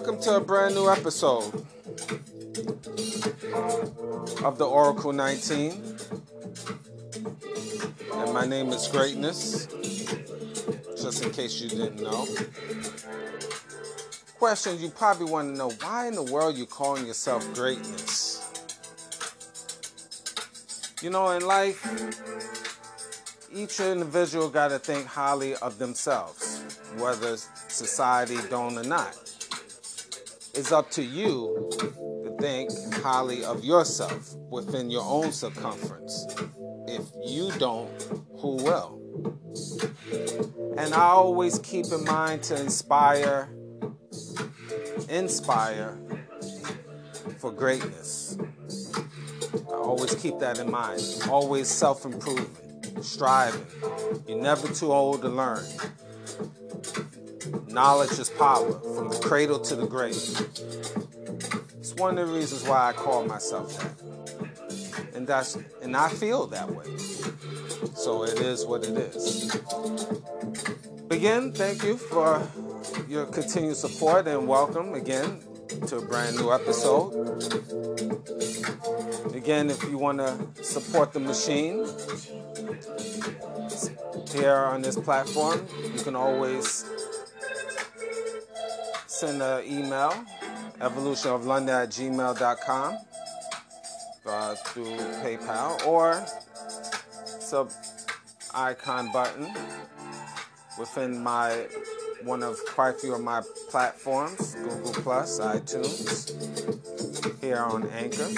Welcome to a brand new episode of the Oracle 19. And my name is Greatness, just in case you didn't know. Question you probably want to know why in the world you calling yourself greatness? You know, in life, each individual got to think highly of themselves, whether society don't or not. It's up to you to think highly of yourself within your own circumference. If you don't, who will? And I always keep in mind to inspire, inspire for greatness. I always keep that in mind. Always self improvement, striving. You're never too old to learn. Knowledge is power, from the cradle to the grave. It's one of the reasons why I call myself that. And that's and I feel that way. So it is what it is. Again, thank you for your continued support and welcome again to a brand new episode. Again, if you want to support the machine here on this platform, you can always send an email, evolutionoflondon at gmail.com uh, through PayPal or sub icon button within my one of quite a few of my platforms, Google Plus, iTunes, here on Anchor,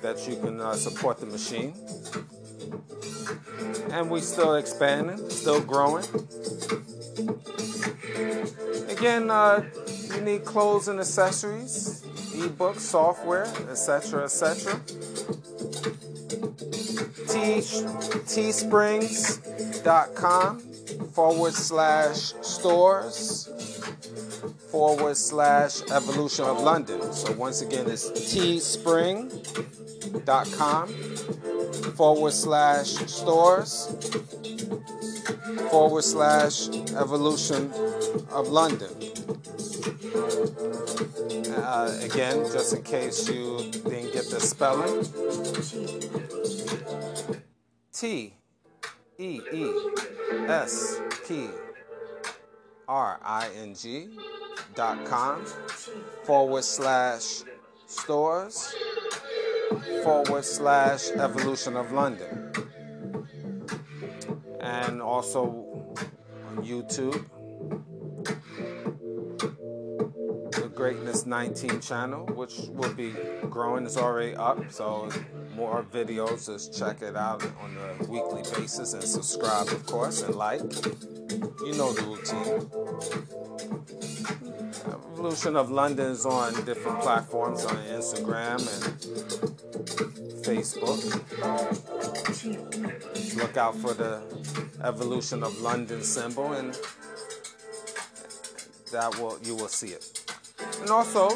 that you can uh, support the machine. And we still expanding, still growing. Again, uh, you need clothes and accessories, ebooks, software, etc., etc. Teesprings.com forward slash stores forward slash evolution of London. So once again, it's teespring.com forward slash stores forward slash evolution of London. Uh, again, just in case you didn't get the spelling, T E E S P R I N G dot com forward slash stores forward slash evolution of London. And also on YouTube, Greatness 19 channel, which will be growing. It's already up, so more videos. Just check it out on a weekly basis and subscribe, of course, and like. You know the routine. Evolution of London is on different platforms on Instagram and Facebook. Look out for the Evolution of London symbol and that will you will see it. And also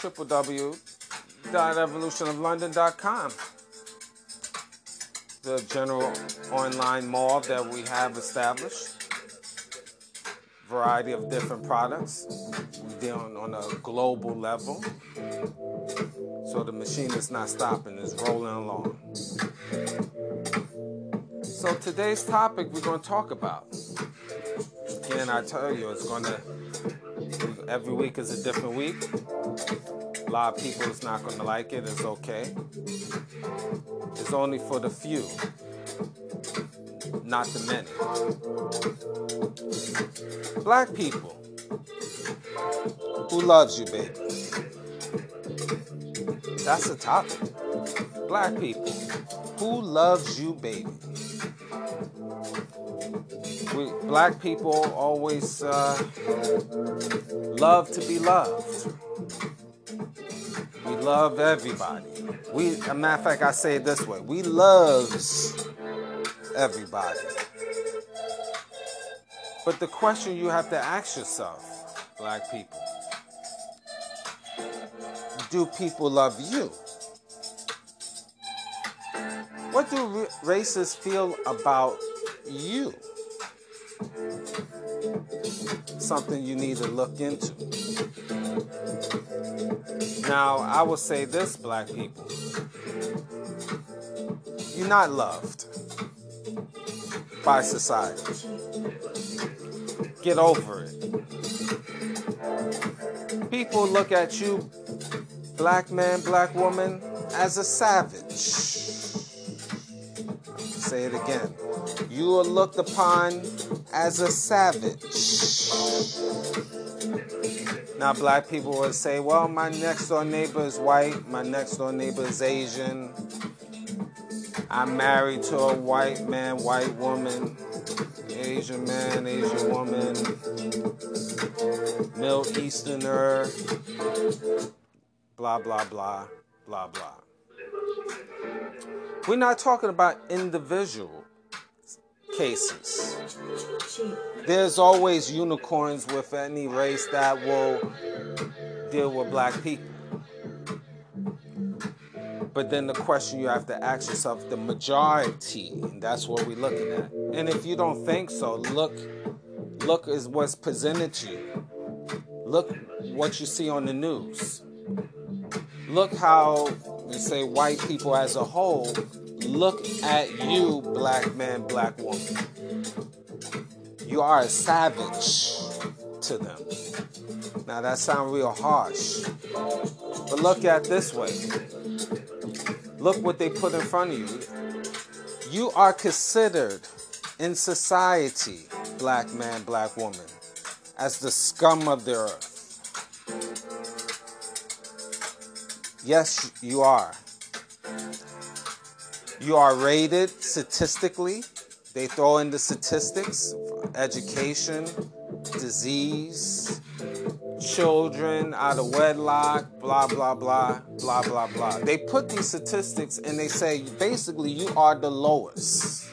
www.evolutionoflondon.com the general online mall that we have established. Variety of different products. We're dealing on a global level. So the machine is not stopping, it's rolling along. So today's topic we're going to talk about. Again, I tell you, it's going to, every week is a different week. A lot of people is not going to like it, it's okay. It's only for the few, not the many. Black people, who loves you, baby? That's the topic. Black people, who loves you, baby? We, black people always uh, love to be loved. We love everybody. We, a matter of fact, I say it this way: we loves everybody. But the question you have to ask yourself, black people, do people love you? What do racists feel about you? Something you need to look into. Now, I will say this, black people. You're not loved by society. Get over it. People look at you, black man, black woman, as a savage. Say it again. You are looked upon as a savage. Now, black people would say, well, my next door neighbor is white, my next door neighbor is Asian. I'm married to a white man, white woman, Asian man, Asian woman, Middle Easterner, blah, blah, blah, blah, blah. We're not talking about individual cases. There's always unicorns with any race that will deal with black people. But then the question you have to ask yourself, the majority, and that's what we're looking at. And if you don't think so, look, look is what's presented to you. Look what you see on the news. Look how they say white people as a whole look at you, black man, black woman. You are a savage to them. Now that sounds real harsh. But look at this way. Look what they put in front of you. You are considered in society, black man, black woman, as the scum of the earth. Yes, you are. You are rated statistically. They throw in the statistics education, disease, children out of wedlock, blah, blah, blah, blah, blah, blah. They put these statistics and they say basically you are the lowest.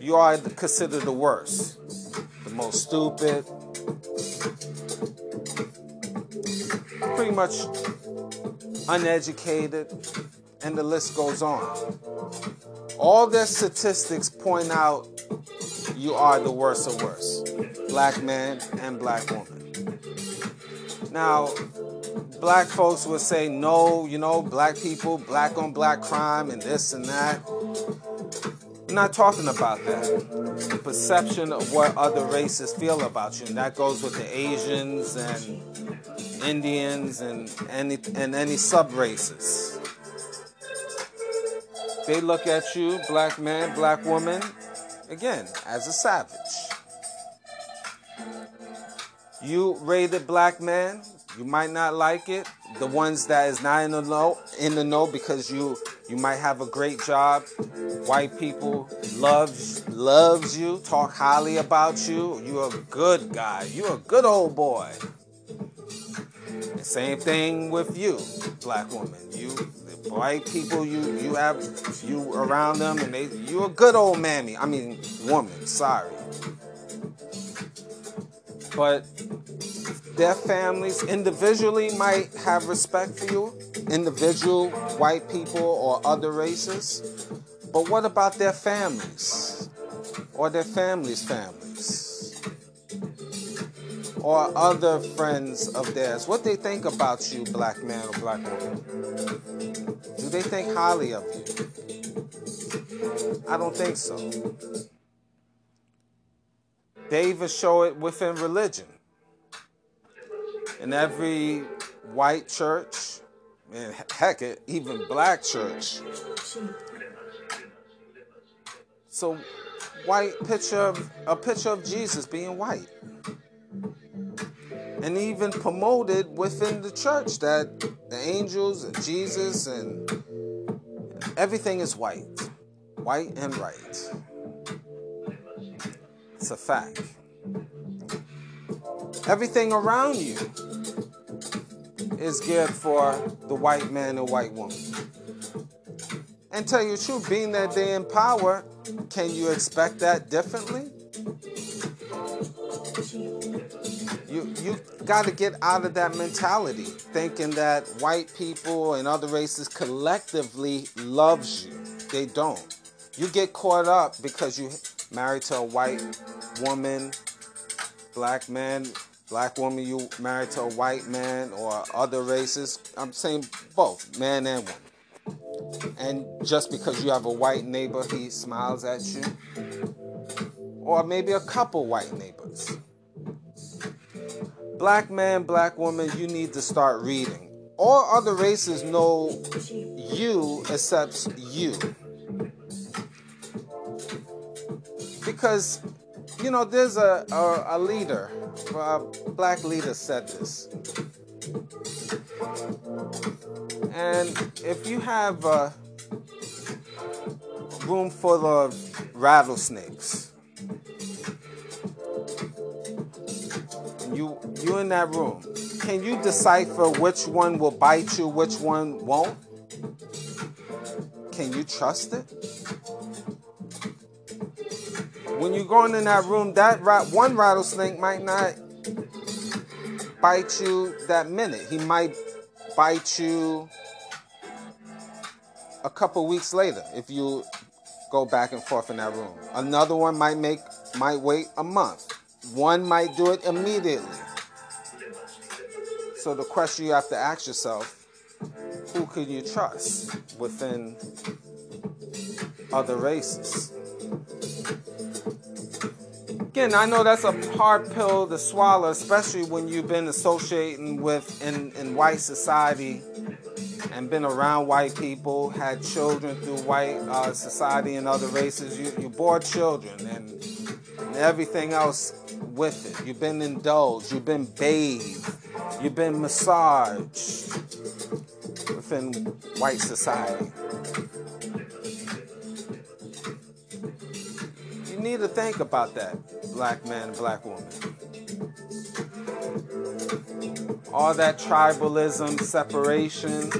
You are considered the worst, the most stupid, pretty much uneducated, and the list goes on. All their statistics point out you are the worst of worst black man and black woman. Now, black folks would say, no, you know, black people, black on black crime, and this and that. I'm not talking about that. The perception of what other races feel about you, and that goes with the Asians and Indians and any and any sub races. They look at you, black man, black woman, again, as a savage. You rated black man, you might not like it. The ones that is not in the know in the know because you you might have a great job. White people loves loves you, talk highly about you. You're a good guy. You're a good old boy. Same thing with you, black woman. You white people you you have you around them and they you're a good old mammy. I mean woman, sorry. But their families individually might have respect for you, individual white people or other races. But what about their families? Or their families' families? Or other friends of theirs? What they think about you, black man or black woman? Do they think highly of you? I don't think so. They even show it within religion in every white church, and heck, even black church. So, white picture of a picture of Jesus being white, and even promoted within the church that the angels and Jesus and everything is white, white and right. It's a fact. Everything around you is geared for the white man and white woman. And tell you the truth, being that they're in power, can you expect that differently? Got to get out of that mentality, thinking that white people and other races collectively loves you. They don't. You get caught up because you married to a white woman, black man, black woman, you married to a white man or other races. I'm saying both, man and woman. And just because you have a white neighbor, he smiles at you. Or maybe a couple white neighbors. Black man, black woman, you need to start reading. All other races know you accepts you. Because, you know, there's a, a, a leader, a black leader said this. And if you have a room full of rattlesnakes, you you in that room, can you decipher which one will bite you, which one won't? Can you trust it? When you're going in that room, that one rattlesnake might not bite you that minute. He might bite you a couple weeks later if you go back and forth in that room. Another one might make might wait a month. One might do it immediately. So the question you have to ask yourself, who can you trust within other races? Again, I know that's a hard pill to swallow, especially when you've been associating with in, in white society and been around white people, had children through white uh, society and other races. You, you bore children and, and everything else with it. You've been indulged, you've been bathed, you've been massaged within white society. You need to think about that black man, black woman. All that tribalism, separation,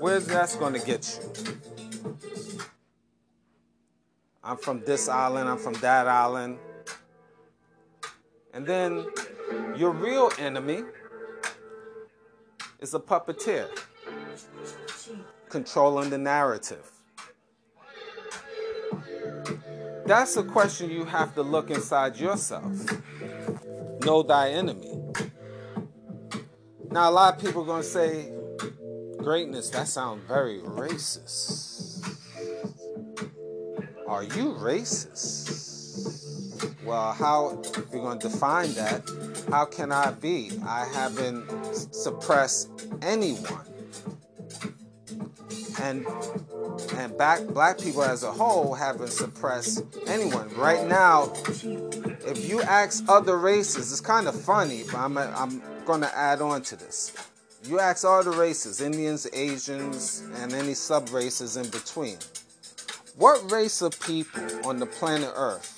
where's that's going to get you? I'm from this island, I'm from that island. And then your real enemy is a puppeteer controlling the narrative. That's a question you have to look inside yourself. Know thy enemy. Now, a lot of people are going to say, greatness, that sounds very racist. Are you racist? Well, how, you're going to define that, how can I be? I haven't suppressed anyone. And and black black people as a whole haven't suppressed anyone. Right now, if you ask other races, it's kind of funny, but I'm I'm going to add on to this. You ask all the races, Indians, Asians, and any sub races in between. What race of people on the planet Earth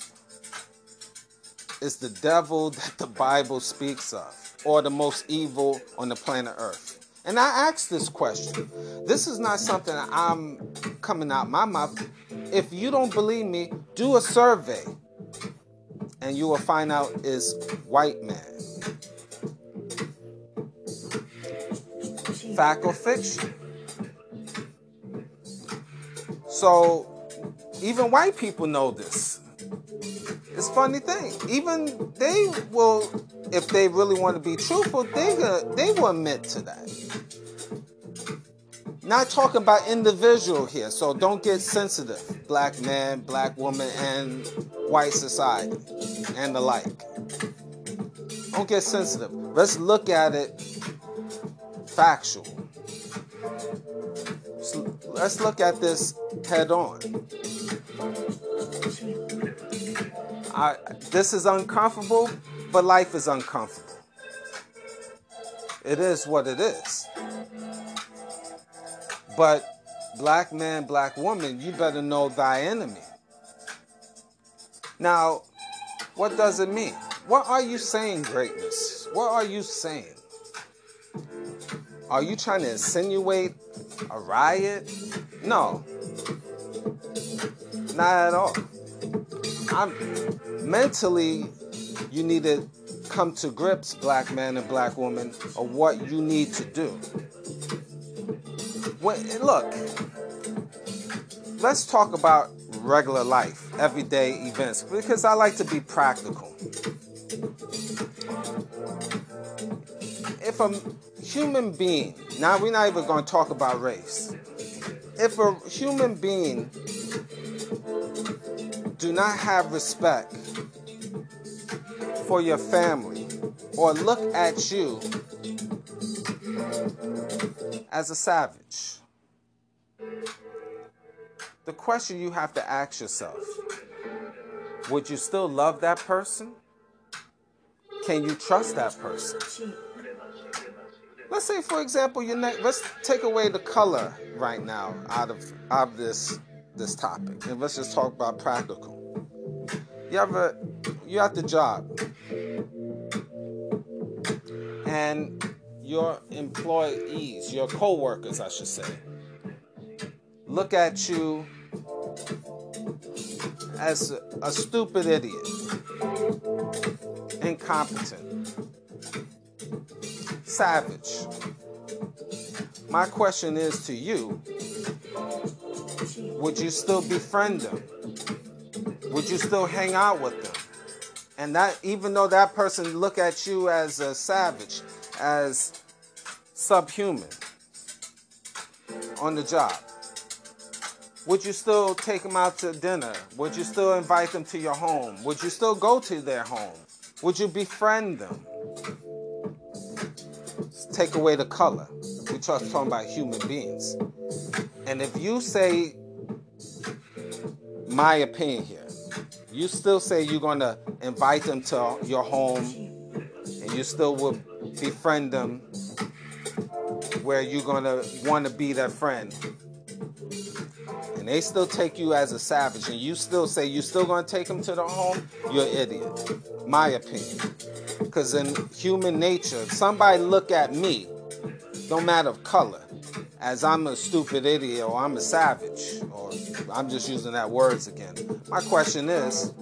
is the devil that the Bible speaks of, or the most evil on the planet Earth? And I ask this question. This is not something I'm coming out my mouth. If you don't believe me, do a survey. And you will find out is white man. Fact or fiction? So even white people know this. Funny thing. Even they will, if they really want to be truthful, they uh, they will admit to that. Not talking about individual here, so don't get sensitive. Black man, black woman, and white society, and the like. Don't get sensitive. Let's look at it factual. let's look at this head on. I, this is uncomfortable, but life is uncomfortable. It is what it is. But black man, black woman, you better know thy enemy. Now, what does it mean? What are you saying, greatness? What are you saying? Are you trying to insinuate a riot? No. Not at all. I'm mentally you need to come to grips, black man and black woman, of what you need to do. When, look, let's talk about regular life. everyday events because I like to be practical. If a human being, now we're not even going to talk about race. If a human being do not have respect for your family or look at you as a savage, the question you have to ask yourself would you still love that person? Can you trust that person? Let's say, for example, your ne- let's take away the color right now out of out of this this topic, and let's just talk about practical. You have a you're at the job, and your employees, your co-workers, I should say, look at you as a, a stupid idiot, incompetent, savage. My question is to you would you still befriend them? Would you still hang out with them? And that even though that person look at you as a savage, as subhuman on the job, would you still take them out to dinner? Would you still invite them to your home? Would you still go to their home? Would you befriend them? Take away the color. We're talking about human beings. And if you say, my opinion here, you still say you're going to invite them to your home and you still will befriend them where you're going to want to be their friend and they still take you as a savage and you still say you're still going to take them to the home, you're an idiot. My opinion. Because in human nature, somebody look at me, don't matter of color, as I'm a stupid idiot or I'm a savage, or I'm just using that words again. My question is,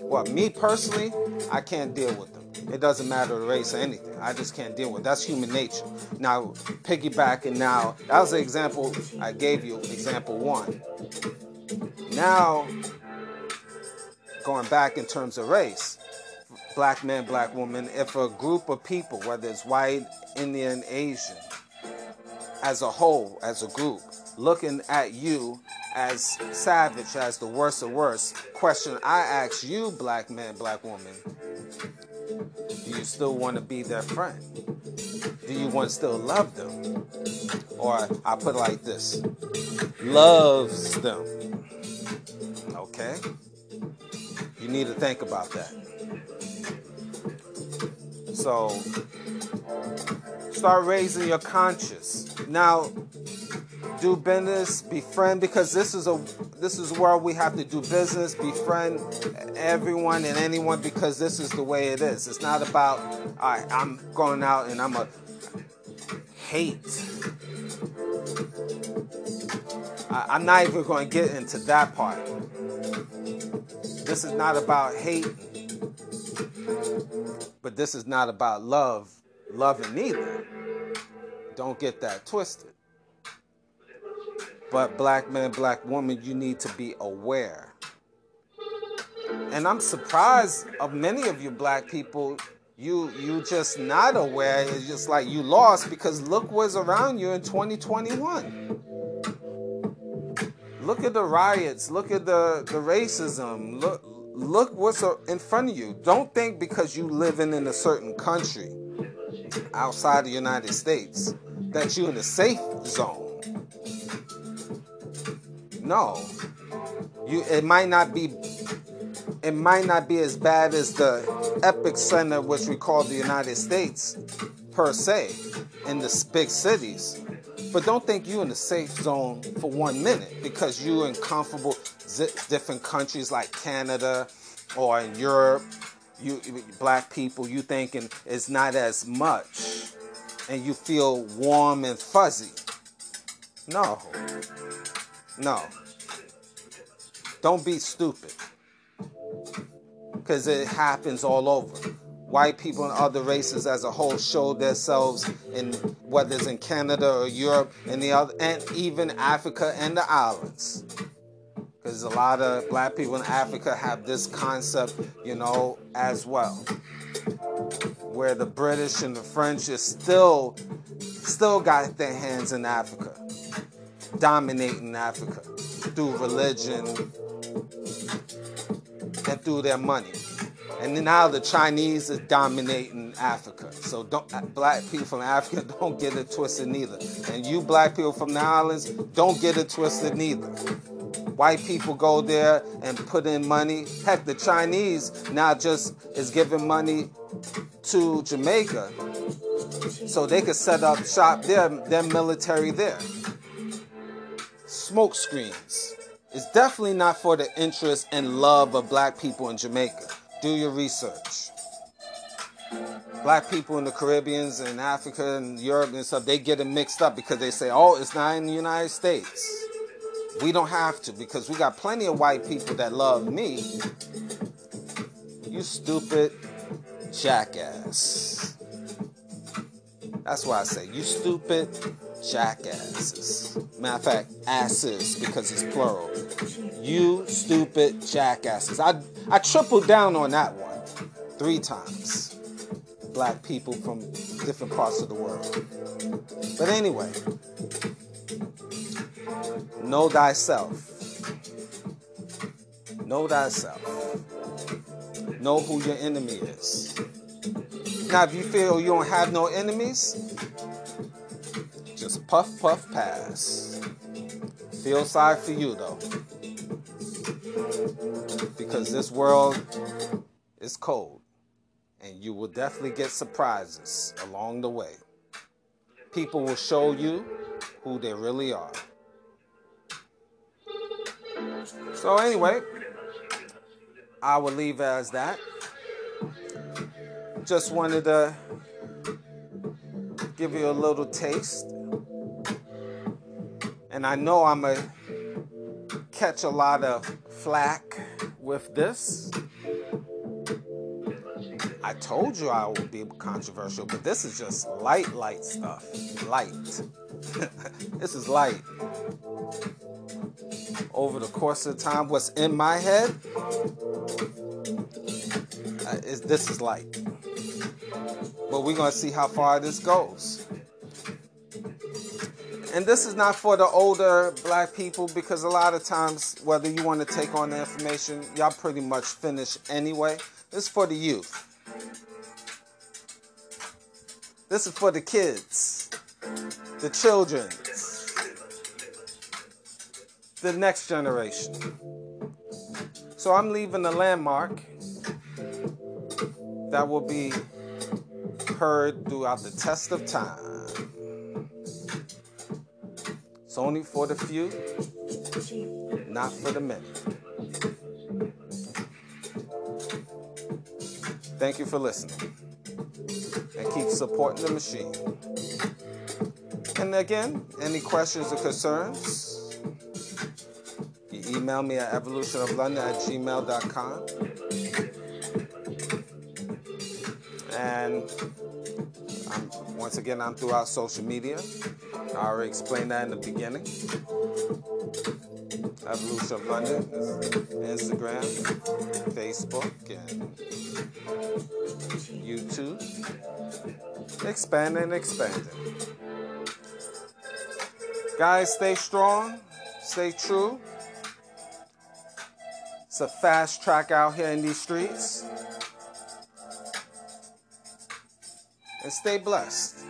well, me personally, I can't deal with them. It doesn't matter the race or anything. I just can't deal with. It. That's human nature. Now, piggybacking now, that was the example I gave you, example one. Now, going back in terms of race, black man, black woman, if a group of people, whether it's white, Indian, Asian, as a whole, as a group, looking at you as savage, as the worst of worst, question I ask you, black man, black woman, do you still want to be their friend? Do you want to still love them? Or I put it like this loves them. Okay? You need to think about that. So, start raising your conscience. Now, do business, befriend because this is a this is where we have to do business, befriend everyone and anyone because this is the way it is. It's not about all right, I'm going out and I'm a hate. I, I'm not even going to get into that part. This is not about hate, but this is not about love, loving neither. Don't get that twisted. But black man, black woman, you need to be aware. And I'm surprised of many of you black people, you you just not aware. It's just like you lost because look what's around you in 2021. Look at the riots, look at the, the racism, look look what's in front of you. Don't think because you living in a certain country outside the United States that you're in a safe zone. No. You it might not be it might not be as bad as the epic center which we call the United States per se in the big cities. But don't think you're in a safe zone for one minute because you're in comfortable different countries like Canada or in Europe. You black people, you thinking it's not as much, and you feel warm and fuzzy. No, no. Don't be stupid. Because it happens all over. White people and other races as a whole show themselves in whether it's in Canada or Europe and the other and even Africa and the islands. Because a lot of black people in Africa have this concept, you know, as well. Where the British and the French is still still got their hands in Africa, dominating Africa through religion and through their money. And now the Chinese is dominating Africa. So don't uh, black people from Africa don't get it twisted neither. And you black people from the islands don't get it twisted neither. White people go there and put in money. Heck, the Chinese now just is giving money to Jamaica so they could set up shop there, their military there. Smoke screens. It's definitely not for the interest and love of black people in Jamaica. Do your research. Black people in the Caribbeans and Africa and Europe and stuff, they get it mixed up because they say, oh, it's not in the United States. We don't have to because we got plenty of white people that love me. You stupid jackass. That's why I say, you stupid jackasses. Matter of fact, asses because it's plural. You stupid jackasses. I I tripled down on that one three times. Black people from different parts of the world. But anyway, know thyself. Know thyself. Know who your enemy is. Now, if you feel you don't have no enemies, just puff, puff, pass. Feel sorry for you, though. Because this world is cold. And you will definitely get surprises along the way. People will show you who they really are. So, anyway, I will leave as that. Just wanted to give you a little taste. And I know I'm going to catch a lot of flack with this. I told you I would be controversial, but this is just light, light stuff. Light. this is light. Over the course of time, what's in my head, uh, is, this is light. But we're to see how far this goes. And this is not for the older black people because a lot of times, whether you want to take on the information, y'all pretty much finish anyway. This is for the youth. This is for the kids, the children, the next generation. So I'm leaving a landmark that will be heard throughout the test of time. It's only for the few, not for the many. Thank you for listening. And keep supporting the machine. And again, any questions or concerns, you email me at evolutionoflondon at gmail.com. And I'm, once again, I'm throughout social media. I already explained that in the beginning. Evolution of London, Instagram, Facebook, and YouTube. Expanding, expanding. Guys, stay strong, stay true. It's a fast track out here in these streets. And stay blessed.